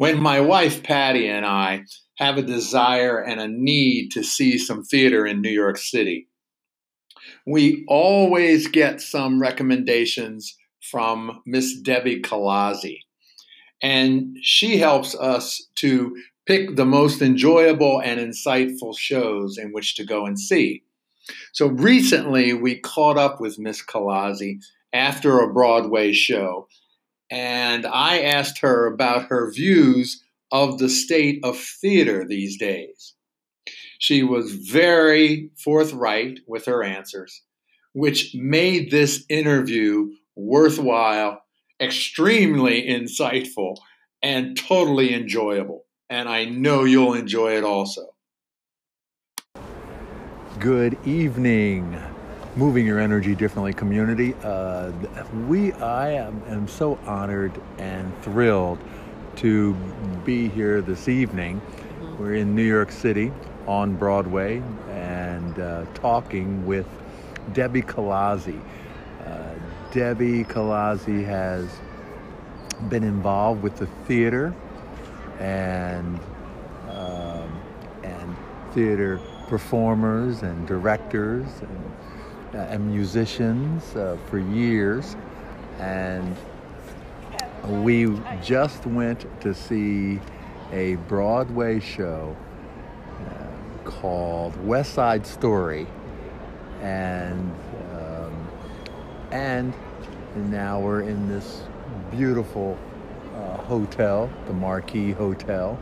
when my wife Patty and I have a desire and a need to see some theater in New York City, we always get some recommendations from Miss Debbie Kalazzi. And she helps us to pick the most enjoyable and insightful shows in which to go and see. So recently, we caught up with Miss Kalazzi after a Broadway show, and I asked her about her views of the state of theater these days. She was very forthright with her answers, which made this interview worthwhile, extremely insightful, and totally enjoyable. And I know you'll enjoy it also. Good evening, moving your energy differently community. Uh, we, I am, am so honored and thrilled to be here this evening. Mm-hmm. We're in New York City on Broadway and uh, talking with Debbie Kalazzi. Uh, Debbie Kalazzi has been involved with the theater and um, and theater performers and directors and, and musicians uh, for years, and we just went to see a Broadway show uh, called West Side Story, and um, and now we're in this beautiful uh, hotel, the Marquis Hotel,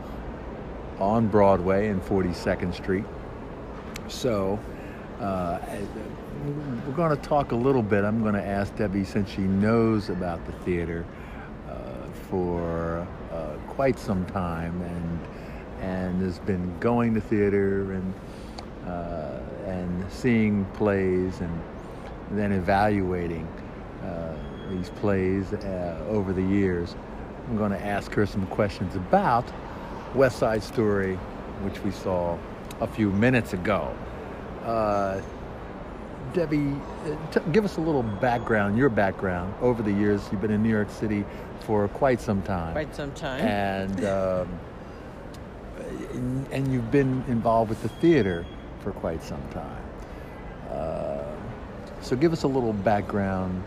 on Broadway and 42nd Street. So. Uh, we're going to talk a little bit. I'm going to ask Debbie, since she knows about the theater, for uh, quite some time and and has been going to theater and uh, and seeing plays and then evaluating uh, these plays uh, over the years. I'm going to ask her some questions about West Side Story, which we saw a few minutes ago. Uh, Debbie, uh, t- give us a little background, your background over the years. You've been in New York City for quite some time. Quite some time. And um, and you've been involved with the theater for quite some time. Uh, so give us a little background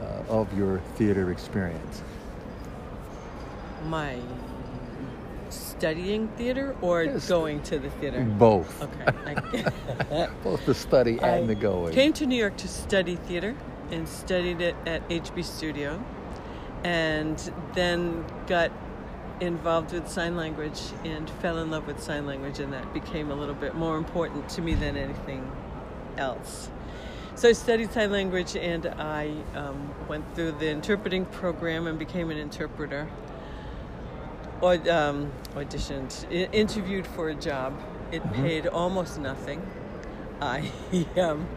uh, of your theater experience. My studying theater or yes. going to the theater? Both. Okay. Both the study and I the going. Came to New York to study theater and studied it at HB Studio and then got involved with sign language and fell in love with sign language and that became a little bit more important to me than anything else. So I studied sign language and I um, went through the interpreting program and became an interpreter um, auditioned, I- interviewed for a job. It mm-hmm. paid almost nothing. I um,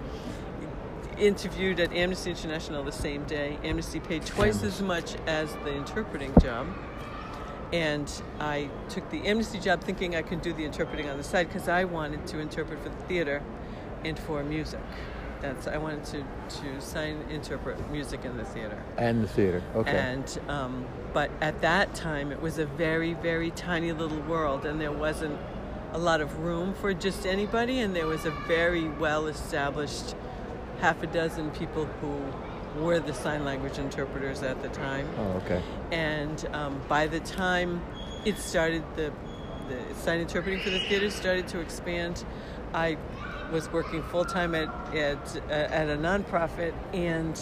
interviewed at Amnesty International the same day. Amnesty paid twice as much as the interpreting job. And I took the Amnesty job thinking I could do the interpreting on the side because I wanted to interpret for the theater and for music. That's I wanted to to sign interpret music in the theater. And the theater, okay. And um, but at that time it was a very very tiny little world, and there wasn't a lot of room for just anybody, and there was a very well established half a dozen people who were the sign language interpreters at the time. Oh, okay. And um, by the time it started, the the sign interpreting for the theater started to expand. I was working full time at at uh, at a nonprofit, and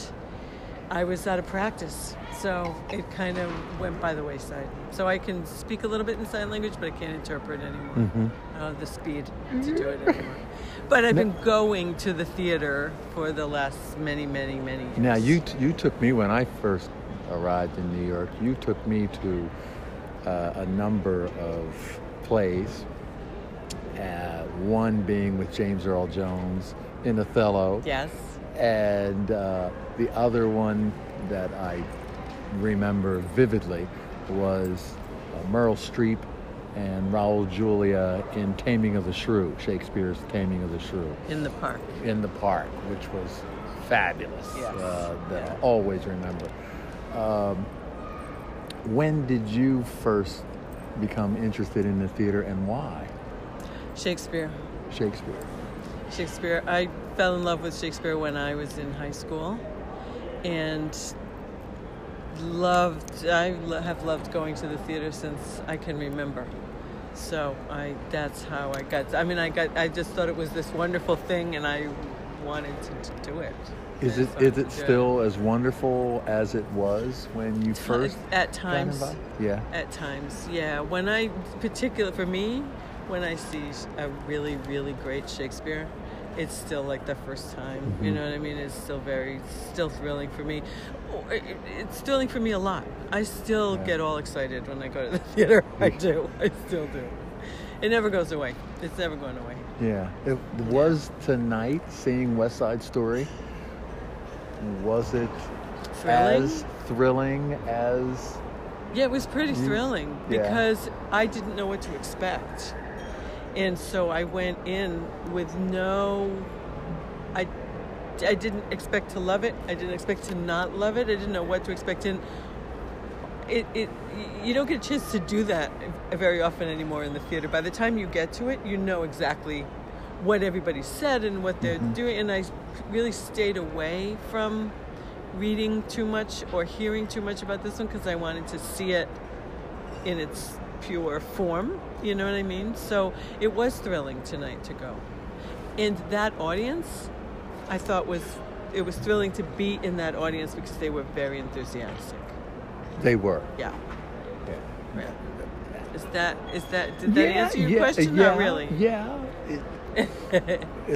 I was out of practice, so it kind of went by the wayside. So I can speak a little bit in sign language, but I can't interpret anymore. Mm-hmm. I don't have the speed to do it anymore. But I've been going to the theater for the last many, many, many years. Now you t- you took me when I first arrived in New York. You took me to uh, a number of plays uh, one being with James Earl Jones in Othello. Yes. And uh, the other one that I remember vividly was uh, Meryl Streep and Raul Julia in Taming of the Shrew, Shakespeare's Taming of the Shrew. In the park. In the park, which was fabulous. Yes. Uh, that yeah. I always remember. Um, when did you first become interested in the theater and why? Shakespeare. Shakespeare. Shakespeare. I fell in love with Shakespeare when I was in high school, and loved. I have loved going to the theater since I can remember. So I. That's how I got. I mean, I got. I just thought it was this wonderful thing, and I wanted to, to do it. Is it is it still as wonderful as it was when you first at times? Yeah. At times, yeah. When I, particular for me, when I see a really, really great Shakespeare, it's still like the first time. You Mhm. know what I mean? It's still very, still thrilling for me. It- it- It's thrilling for me a lot. I still Yeah. get all excited when I go to the theater. I do. I still do. It never goes away. It's never going away. Yeah. It was tonight seeing West Side Story. Was it Thrilling? as thrilling as Yeah, it was pretty You- thrilling yeah. because I didn't know what to expect. And so I went in with no I I didn't expect to love it. I didn't expect to not love it. I didn't know what to expect and it, it you don't get a chance to do that very often anymore in the theater. By the time you get to it, you know exactly what everybody said and what they're Mhm. doing and I really stayed away from reading too much or hearing too much about this one because I wanted to see it in its pure form. You know what I mean? So it was thrilling tonight to go. And that audience, I thought was it was thrilling to be in that audience because they were very enthusiastic. they were? Yeah. Yeah. yeah. Is that is that did that answer your yeah, question? Yeah, Not really. Yeah. It-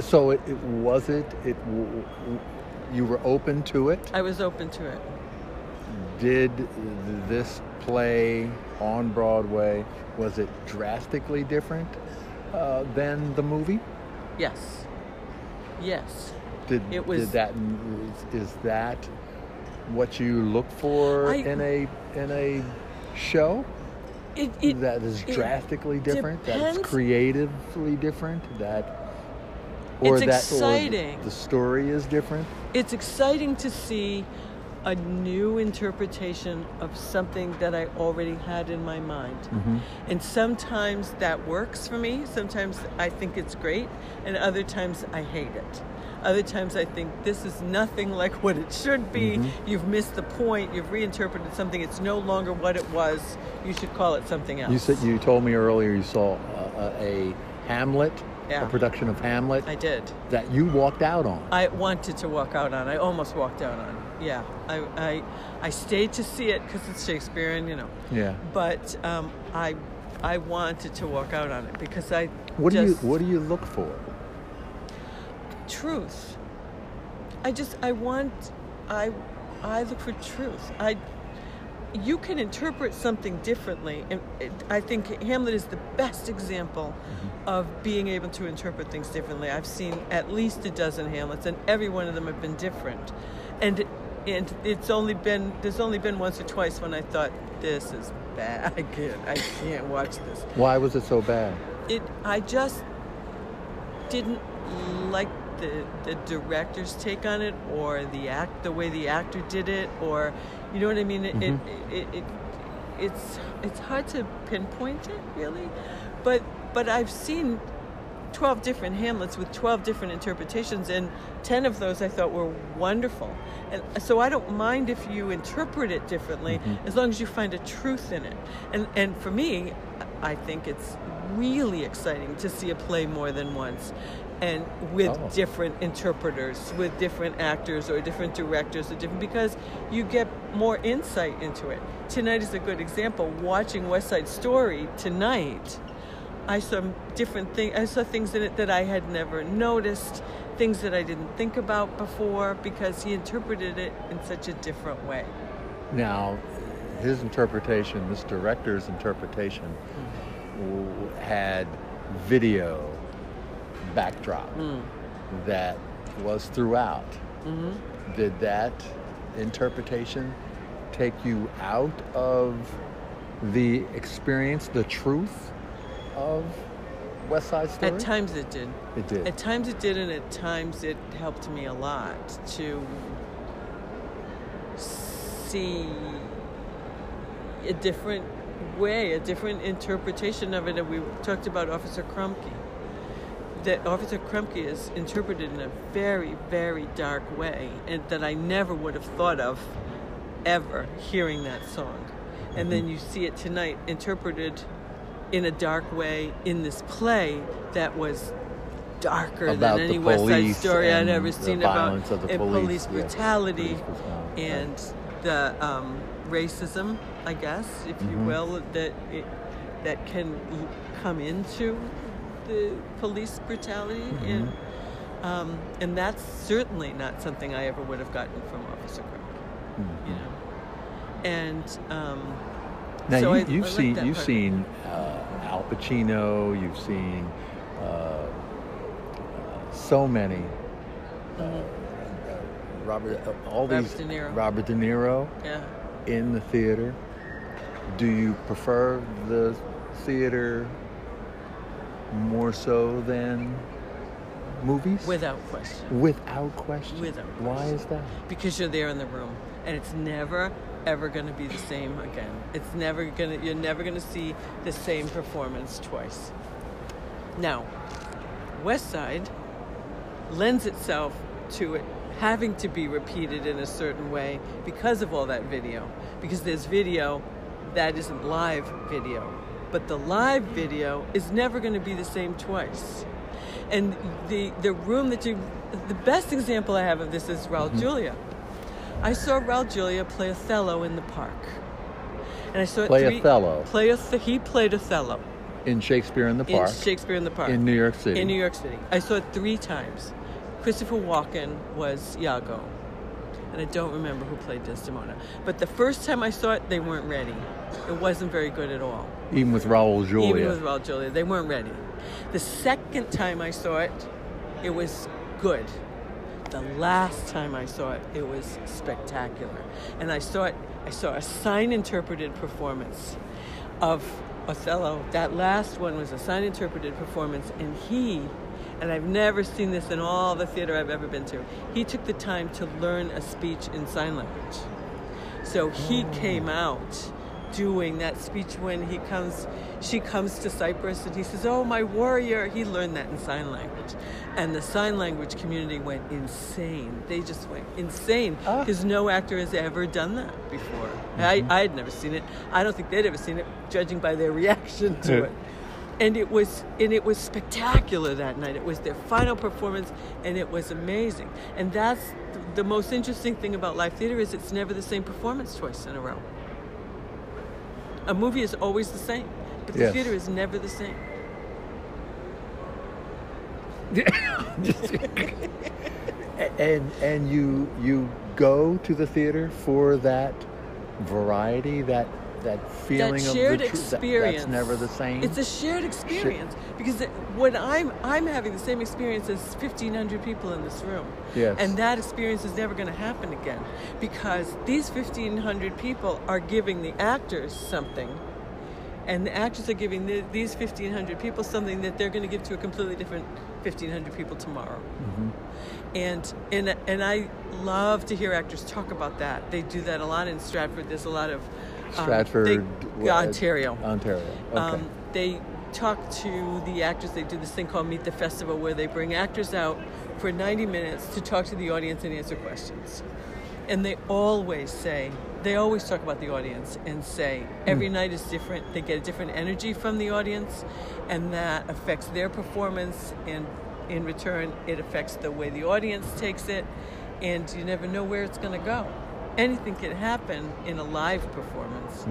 so it, it was it. It w- w- you were open to it. I was open to it. Did this play on Broadway? Was it drastically different uh, than the movie? Yes. Yes. Did It was- did that is, is that what you look for I- in a in a show? It, it that is drastically different. That is creatively different. That or It's that exciting. Or the story is different. it's exciting to see a new interpretation of something that I already had in my mind. Mm-hmm. And sometimes that works for me. Sometimes I think it's great, and other times I hate it. Other times I think this is nothing like what it should be. Mhm. You've missed the point. You've reinterpreted something. It's no longer what it was. You should call it something else. You said you told me earlier you saw a, a Hamlet, Yeah. a production of Hamlet I did. that you walked out on. I wanted to walk out on. I almost walked out on. Yeah, I I, I stayed to see it because it's Shakespearean, you know. yeah. But um, I I wanted to walk out on it because I What do you What do you look for? truth. I just I want I I look for truth. I you can interpret something differently, and I think Hamlet is the best example of being able to interpret things differently. I've seen at least a dozen Hamlets, and every one of them have been different, and and it's only been there's only been once or twice when I thought this is bad. I can't I can't watch this Why was it so bad? it i just didn't like the the director's take on it or the act the way the actor did it or you know what i mean it, Mhm. it, it, it it's it's hard to pinpoint it really but but i've seen 12 different hamlets with 12 different interpretations and 10 of those i thought were wonderful and so i don't mind if you interpret it differently Mhm. as long as you find a truth in it and and for me i think it's really exciting to see a play more than once and with Oh. different interpreters with different actors or different directors or different because you get more insight into it tonight is a good example watching west side story tonight I saw different things. I saw things in it that I had never noticed, things that I didn't think about before, because he interpreted it in such a different way. Now, his interpretation, this director's interpretation, Mm-hmm. had video backdrop Mm. that was throughout. hmm Did that interpretation take you out of the experience, the truth of West Side Story? At times it did. it did. At times it did, and at times it helped me a lot to see a different way, a different interpretation of it. And we talked about Officer Krupke. That Officer Krupke is interpreted in a very, very dark way, and that I never would have thought of ever hearing that song. And then mm-hmm. you see it tonight interpreted in a dark way in this play that was darker About than any West Side Story I'd ever seen about and police, police yes. brutality Police brutality, and the um, racism, I guess, if you Mhm. will, that it, that can come into the police brutality and Mm-hmm. um, and that's certainly not something I ever would have gotten from Officer Krupke, Mhm. you know. And um, Now so you, like seen that you've part. seen uh, Al Pacino, you've seen uh, uh, so many uh, Robert uh, all Robert these De Niro. Robert De Niro yeah. in the theater. Do you prefer the theater more so than movies? Without question. Without question. Without Why is that? because you're there in the room and it's never ever going to be the same again. It's never going to you're never going to see the same performance twice. Now west side lends itself to it having to be repeated in a certain way because of all that video. Because there's video that isn't live video but the live video is never going to be the same twice. And the the room that you the best example I have of this is Raul mm-hmm. Julia. I saw Raul Julia play Othello in the park, and I saw it Play three, Othello? Play Oth- he played Othello In Shakespeare in the Park, in Shakespeare in the Park in New York City. in New York City. I saw it three times. Christopher Walken was Iago, and I don't remember who played Desdemona. But the first time I saw it, they weren't ready. It wasn't very good at all. Even with Raul Julia. Even with Raul Julia, they weren't ready. The second time I saw it, it was good. The last time I saw it, it was spectacular. And I saw it, I saw a sign interpreted performance of Othello. That last one was a sign interpreted performance, and he, and I've never seen this in all the theater I've ever been to, he took the time to learn a speech in sign language. So he mm. came out doing that speech when he comes, she comes to Cyprus and he says, Oh, my warrior. He learned that in sign language. And the sign language community went insane. They just went insane Ah. because no actor has ever done that before. I, I had never seen it. I don't think they'd ever seen it, judging by their reaction to Yeah. it. And it was and it was spectacular that night. It was their final performance and it was amazing. And that's the most interesting thing about live theater is it's never the same performance twice in a row. A movie is always the same, but the Yes. theater is never the same. and and you you go to the theater for that variety, that that feeling that shared of the tr- that- experience. that's never the same. It's a shared experience because it, when I'm I'm having the same experience as 1,500 people in this room, Yes. and that experience is never going to happen again because these 1,500 people are giving the actors something. And the actors are giving the, these 1,500 people something that they're going to give to a completely different 1,500 people tomorrow. Mm-hmm. And, and, and I love to hear actors talk about that. They do that a lot in Stratford. There's a lot of Um, Stratford, they- what- Ontario. Ontario. Um, okay. Um, they talk to the actors. They do this thing called Meet the Festival, where they bring actors out for 90 minutes to talk to the audience and answer questions. And they always say, they always talk about the audience and say every hmm. night is different. They get a different energy from the audience, and that affects their performance. And in return, it affects the way the audience takes it. And you never know where it's going to go. Anything can happen in a live performance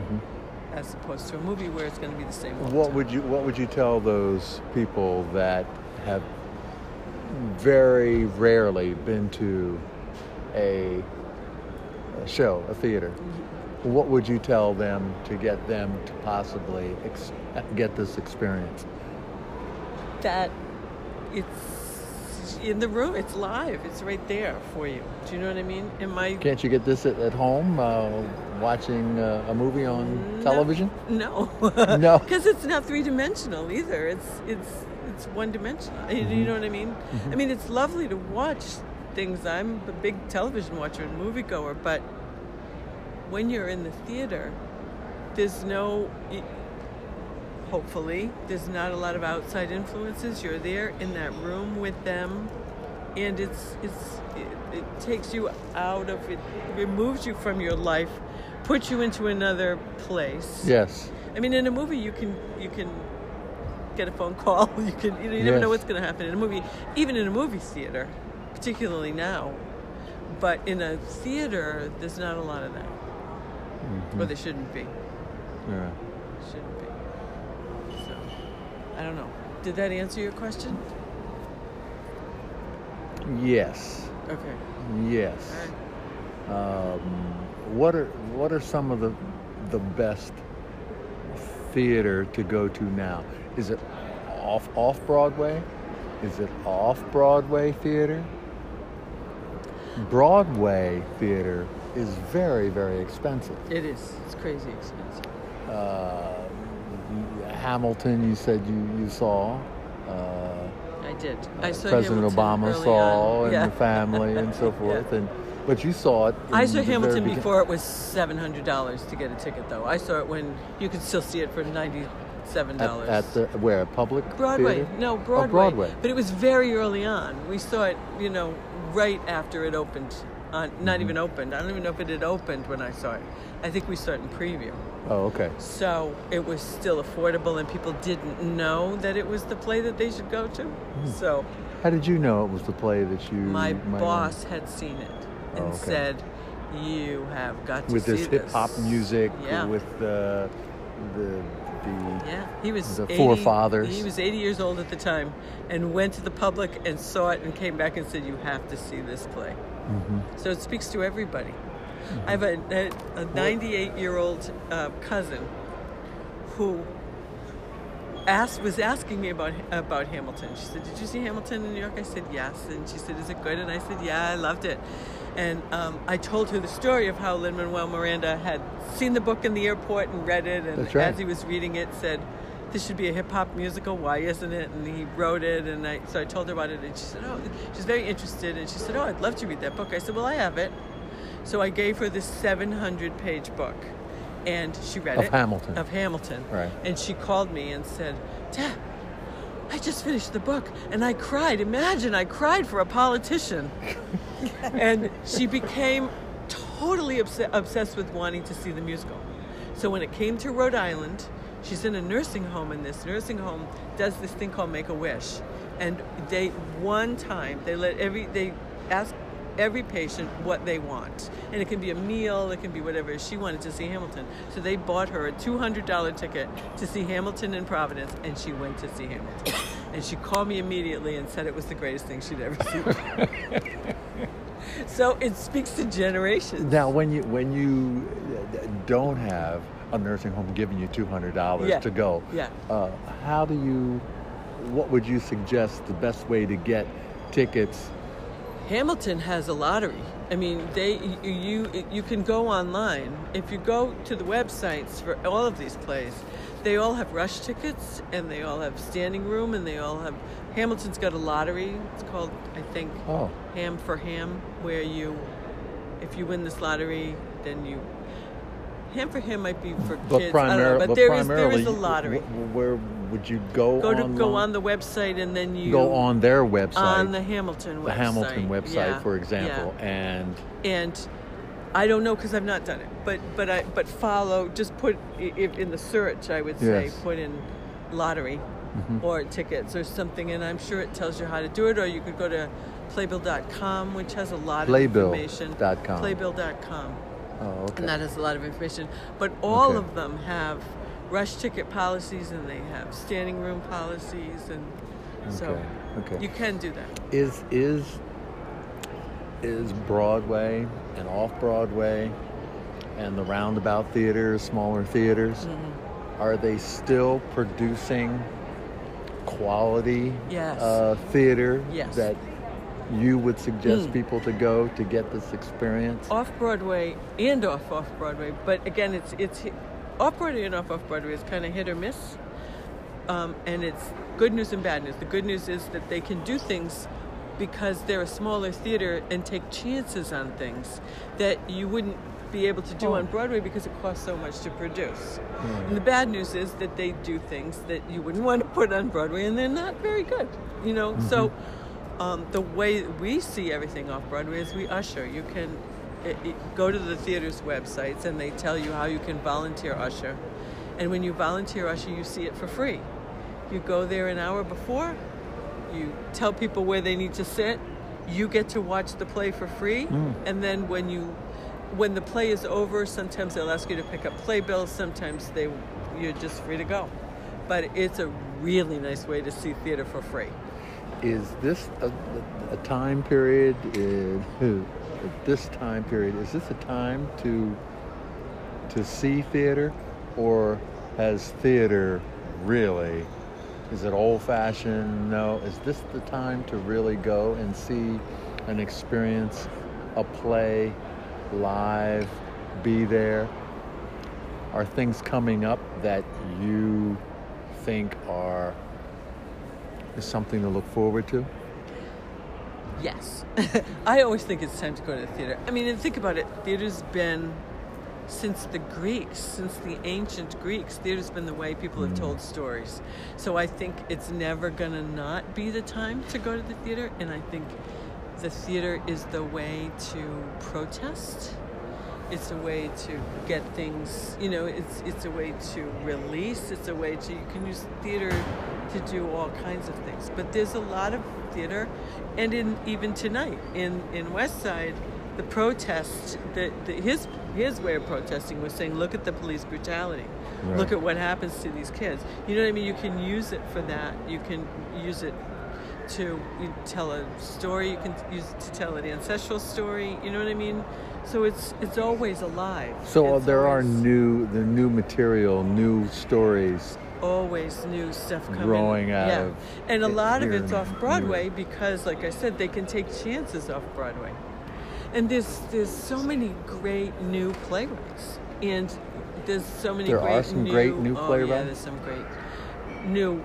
as opposed to a movie where it's going to be the same. what time. would you what would you tell those people that have very rarely been to a, a show, a theater? Mm-hmm. What would you tell them to get them to possibly ex- get this experience? that it's in the room? It's live. It's right there for you. Do you know what I mean? Am I? Can't you get this at, at home uh, watching uh, a movie on No. television? No. No. Because it's not three dimensional either. It's it's it's one dimensional. You- You know what I mean? I mean, it's lovely to watch things. I'm a big television watcher and moviegoer, but when you're in the theater, there's no hopefully there's not a lot of outside influences. You're there in that room with them and it's it's it, it takes you out of it removes you from your life puts you into another place. Yes. i mean in a movie you can you can get a phone call. You can you, know, you never know what's going to happen in a movie even in a movie theater particularly now. But in a theater there's not a lot of that. Mm-hmm. or there shouldn't be. Yeah. shouldn't I don't know. Did that answer your question? Yes. Okay. Yes. Right. Um, what are what are some of the the best theater to go to now? Is it off off Broadway? Is it off Broadway theater? Broadway theater is very very expensive. It is. It's crazy expensive. Uh, Hamilton, you said you you saw. Uh, I did. I saw President Hamilton Obama saw and yeah. the family and so forth, and but you saw it. I saw Hamilton before it was seven hundred dollars to get a ticket, though. I saw it when you could still see it for ninety-seven at, dollars. at the where public Broadway. theater? No, Oh, Broadway. Broadway. But it was very early on. We saw it, you know, right after it opened. Uh, not Mm-hmm. even opened. I don't even know if it had opened when I saw it. I think we saw it in preview. Oh, okay. So it was still affordable, and people didn't know that it was the play that they should go to. Hmm. So How did you know it was the play that you? my boss had seen it and Oh, okay. said, "You have got to with see this." With this hip hop music, Yeah. with the the the Yeah, he was the 80 forefathers. He was 80 years old at the time, and went to the public and saw it, and came back and said, "You have to see this play." Mm-hmm. So it speaks to everybody. I have a, a, a 98 year old uh, cousin who asked was asking me about about Hamilton. She said, "Did you see Hamilton in New York?" I said, "Yes." And she said, "Is it good?" And I said, "Yeah, I loved it." And um, I told her the story of how Lin Manuel Miranda had seen the book in the airport and read it, and right. as he was reading it, said. This should be a hip hop musical. Why isn't it? And he wrote it, and I so I told her about it, and she said, "Oh, she's very interested." And she said, "Oh, I'd love to read that book." I said, "Well, I have it." So I gave her this 700 page book, and she read it. Of it Hamilton. Of Hamilton, Right. and she called me and said, Dad, I just finished the book and I cried. Imagine I cried for a politician. and she became totally obs- obsessed with wanting to see the musical. So when it came to Rhode Island, she's in a nursing home, and this nursing home does this thing called Make a Wish. And they, one time, they let every, they ask every patient what they want. And it can be a meal, it can be whatever. She wanted to see Hamilton. So they bought her a $200 ticket to see Hamilton in Providence, and she went to see Hamilton. And she called me immediately and said it was the greatest thing she'd ever seen. so it speaks to generations. Now, when you when you don't have a nursing home giving you two hundred dollars Yeah. to go, Yeah. uh, how do you? What would you suggest the best way to get tickets? Hamilton has a lottery. I mean, they you you, you can go online. If you go to the websites for all of these plays, they all have rush tickets and they all have standing room and they all have Hamilton's got a lottery. It's called I think Oh, Ham for Ham, where you if you win this lottery, then you Ham for Ham might be for but kids. I don't know, but, but there is there is a lottery. wh- Where would you go? go to go on the website and then you go on their website, on the Hamilton website. the Hamilton website, Yeah, for example, and yeah. and I don't know because I've not done it, but but I but follow. Just put in the search, I would say Yes. put in lottery mm-hmm. or tickets or something, and I'm sure it tells you how to do it. Or you could go to playbill.com, which has a lot of Playbill information. dot com. Playbill.com, oh, okay. and that has a lot of information. But all Okay. of them have rush ticket policies, and they have standing room policies, and so Okay, okay. you can do that. is is is Broadway and off Broadway and the roundabout theaters, smaller theaters, Mm-hmm. are they still producing quality Yes. uh, theater Yes. that you would suggest Mm. people to go to get this experience? off Broadway and off off Broadway, but again, it's it's off Broadway and off off Broadway is kind of hit or miss, um, and it's good news and bad news. The good news is that they can do things because they're a smaller theater and take chances on things that you wouldn't be able to do Oh. on Broadway because it costs so much to produce. Right. And the bad news is that they do things that you wouldn't want to put on Broadway, and they're not very good. You know, so Mm-hmm. Um, the way we see everything off Broadway is we usher. You can it, it- go to the theater's websites, and they tell you how you can volunteer usher. And when you volunteer usher, you see it for free. You go there an hour before. You tell people where they need to sit. You get to watch the play for free, and then when you when the play is over, sometimes they'll ask you to pick up playbills. Sometimes they you're just free to go. But it's a really nice way to see theater for free. Is this a, a time period? Is, this time period is this a time to to see theater, or has theater really? Is it old fashioned? No. Is this the time to really go and see and experience a play live? Be there. Are things coming up that you think are is something to look forward to? Yes. I always think it's time to go to the theater. I mean, and think about it. Theater's been since the Greeks, since the ancient Greeks, theater's been the way people have hmm. told stories. So I think it's never going to not be the time to go to the theater. And I think the theater is the way to protest. It's a way to get things, you know, it's, it's a way to release. It's a way to, you can use theater to do all kinds of things. But there's a lot of theater. And in even tonight in, in West Side, the protest, the, the, his, his way of protesting was saying, look at the police brutality. Right. Look at what happens to these kids. You know what I mean? You can use it for that. You can use it to you tell a story. You can use it to tell an ancestral story. You know what I mean? So it's it's always alive. So uh, It's there are new, the new material, new stories. Always new stuff coming. Growing out yeah. and a lot of it's off Broadway because, like I said, they can take chances off Broadway. And there's there's so many great new playwrights, and there's so many. There great are some new, great new oh, Yeah, playwrights? there's some great new,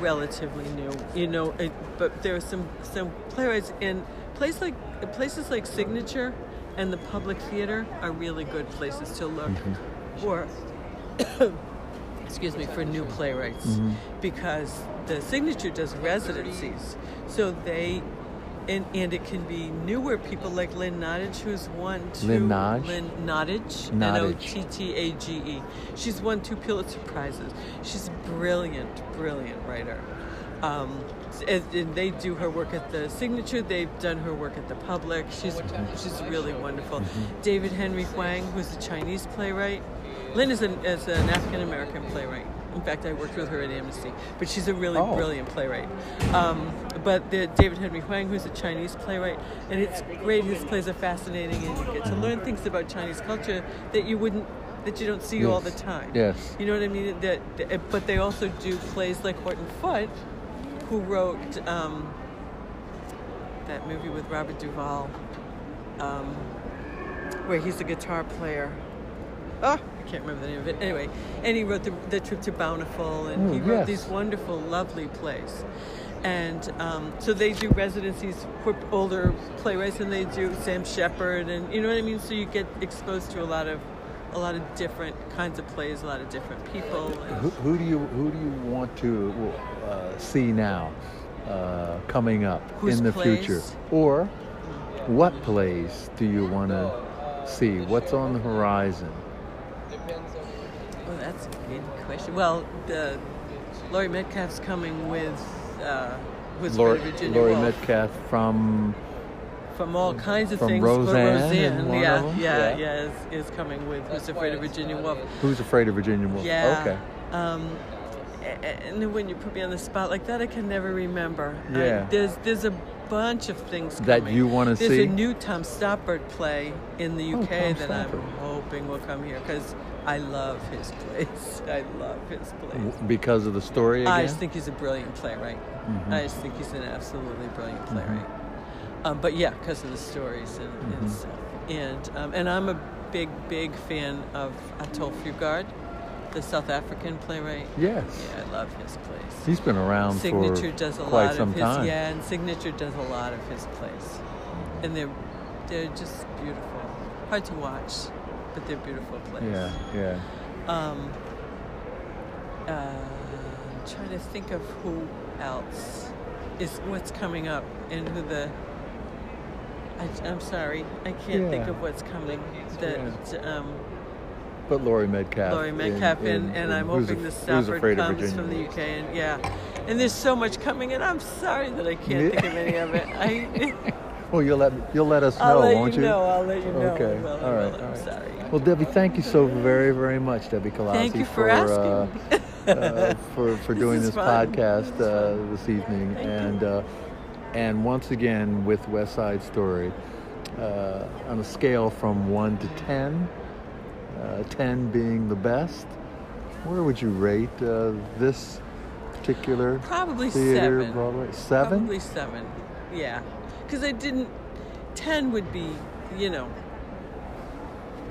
relatively new. You know, it, but there are some some playwrights in places like places like Signature and the Public Theater are really good places to look Mm-hmm. for excuse me, for new playwrights Mm-hmm. because the signature does residencies. So they, and, and it can be newer people like Lynn Nottage, who's won two. Lynn Nottage? Lynn Nottage. N O T T A G E. She's won two Pulitzer Prizes. She's a brilliant, brilliant writer. Um, and, and they do her work at the signature. They've done her work at the public. She's she's really wonderful. Mm-hmm. David Henry Hwang, who's a Chinese playwright. Lynn is an, is an African American playwright. In fact, I worked with her at Amnesty, but she's a really Oh. brilliant playwright. Um, but the David Henry Hwang, who's a Chinese playwright, and it's great. His plays are fascinating, and you get to learn things about Chinese culture that you wouldn't, that you don't see all the time. Yes. You know what I mean? That, that- but they also do plays like Horton Foote, who wrote um, that movie with Robert Duvall, um, where he's a guitar player. Oh, I can't remember the name of it. Anyway, and he wrote the, the Trip to Bountiful, and he Mm, wrote yes. these wonderful, lovely plays. And um, so they do residencies for older playwrights, and they do Sam Shepard, and you know what I mean. So you get exposed to a lot of, a lot of different kinds of plays, a lot of different people. Who, who do you who do you want to uh, see now, uh, coming up in the plays? future, or what plays do you want to see? What's on the horizon? Well, that's a good question. Well, the Laurie Metcalf's coming with uh, who's Lori, Freddie Virginia Laurie Woolf Metcalf from from all kinds of from things. Roseanne Roseanne, and one yeah, of them? yeah, Yeah. yeah, is, is coming with Who's Afraid of Virginia Woolf. Who's Afraid of Virginia Woolf? Yeah. Okay. Um, a- a- and then when you put me on the spot like that, I can never remember. I- Yeah. there's there's a bunch of things That you wanna see. There's a new Tom Stoppard play in the Oh, UK Tom that I'm Stoppard. Hoping will come here because I love his place. I love his place. Because of the story again? I just think he's a brilliant playwright. Mhm. I just think he's an absolutely brilliant playwright. Um, but yeah, because of the stories and, Mhm. and stuff. And um, and I'm a big big fan of Athol Fugard, the South African playwright. yes. Yeah, I love his plays. He's been around Signature for does a quite lot some of his time. yeah, and Signature does a lot of his plays, and they're they're just beautiful, hard to watch. But they're beautiful plays. Yeah, yeah. Um, uh, I'm trying to think of who else is what's coming up and who the. I, am sorry, I can't think of what's coming. That um, But Laurie Metcalf. Laurie Metcalf in, and I'm hoping the Stoppard comes from the UK, and yeah, and there's so much coming, and I'm sorry that I can't think of any of it. I, Well, you'll let you'll let us know, I'll let won't you know. I'll let you know. Okay. I will, I All right. will. All right. sorry. Well, Debbie, thank you so very, very much, Debbie Colossi, Thank you for, uh, asking. uh, for for doing is this podcast This uh, this evening, Thank and uh, and once again with West Side Story, uh, on a scale from one to ten, uh, ten being the best, where would you rate uh, this particular Probably theater seven. Broadway? Seven. Probably seven. Yeah, because I didn't. Ten would be, you know,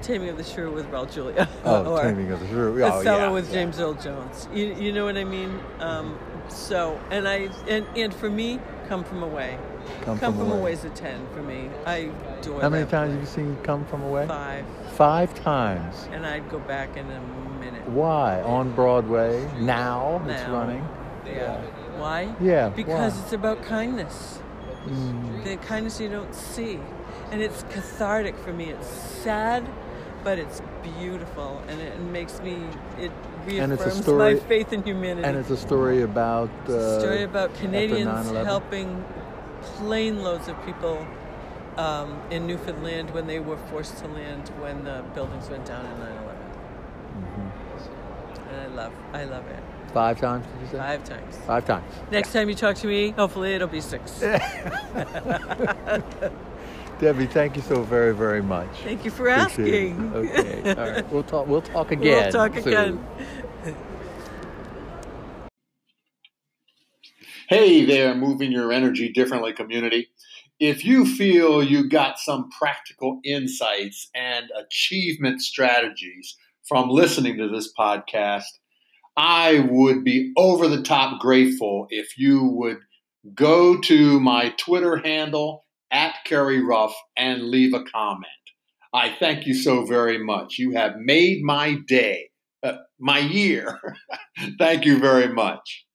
Taming of the Shrew with Raul Julia. Oh, or Taming of the Shrew. Oh, Othello yeah, with yeah. James Earl Jones. You, you know what I mean? Um, so, and I and, and for me, Come From Away. Come, Come from, From away. Is a ten for me. I adore How many times play. have you seen Come From Away? Five, Five times. and I'd go back in a minute. Why? On Broadway now, it's Now. running. Yeah. Why? Yeah. Because why? it's about kindness. Mm, the kindness you don't see. And it's cathartic for me. It's sad, but it's beautiful. And it makes me, it And it's a reaffirms story- my faith in humanity. and it's a story about. Uh, It's a story about Canadians helping plane loads of people um, in Newfoundland when they were forced to land when the buildings went down in 9 11. Mm-hmm. And I love, I love it. Five times, did you say? Five times. Five times. Next time you talk to me, hopefully it'll be six. Debbie, thank you so very, very much. Thank you for Appreciate it. asking. Okay. All right. We'll talk. We'll talk again. We'll talk soon. again. Hey there, moving your energy differently community. If you feel you got some practical insights and achievement strategies from listening to this podcast, I would be over the top grateful if you would go to my Twitter handle at Kerry Ruff and leave a comment. I thank you so very much. You have made my day, uh, my year. thank you very much.